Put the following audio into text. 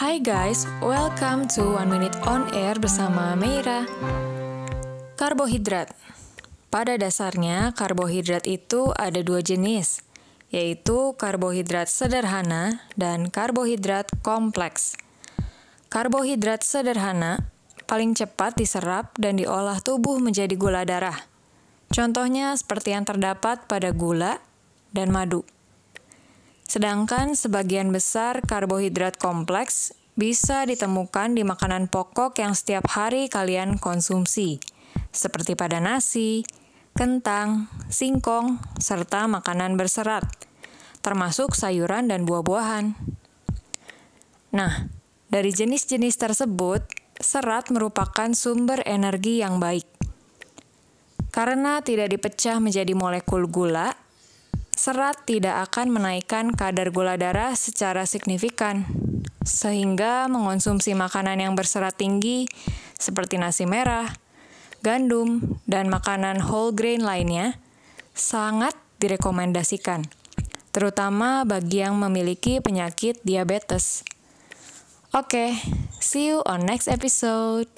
Hai guys, welcome to One Minute on Air bersama Meira. Karbohidrat. Pada dasarnya, karbohidrat itu ada dua jenis, yaitu karbohidrat sederhana dan karbohidrat kompleks. Karbohidrat sederhana paling cepat diserap dan diolah tubuh menjadi gula darah. Contohnya seperti yang terdapat pada gula dan madu. Sedangkan sebagian besar karbohidrat kompleks bisa ditemukan di makanan pokok yang setiap hari kalian konsumsi, seperti pada nasi, kentang, singkong, serta makanan berserat, termasuk sayuran dan buah-buahan. Nah, dari jenis-jenis tersebut, serat merupakan sumber energi yang baik. Karena tidak dipecah menjadi molekul gula, serat tidak akan menaikkan kadar gula darah secara signifikan, sehingga mengonsumsi makanan yang berserat tinggi seperti nasi merah, gandum, dan makanan whole grain lainnya sangat direkomendasikan, terutama bagi yang memiliki penyakit diabetes. Oke, okay, see you on next episode.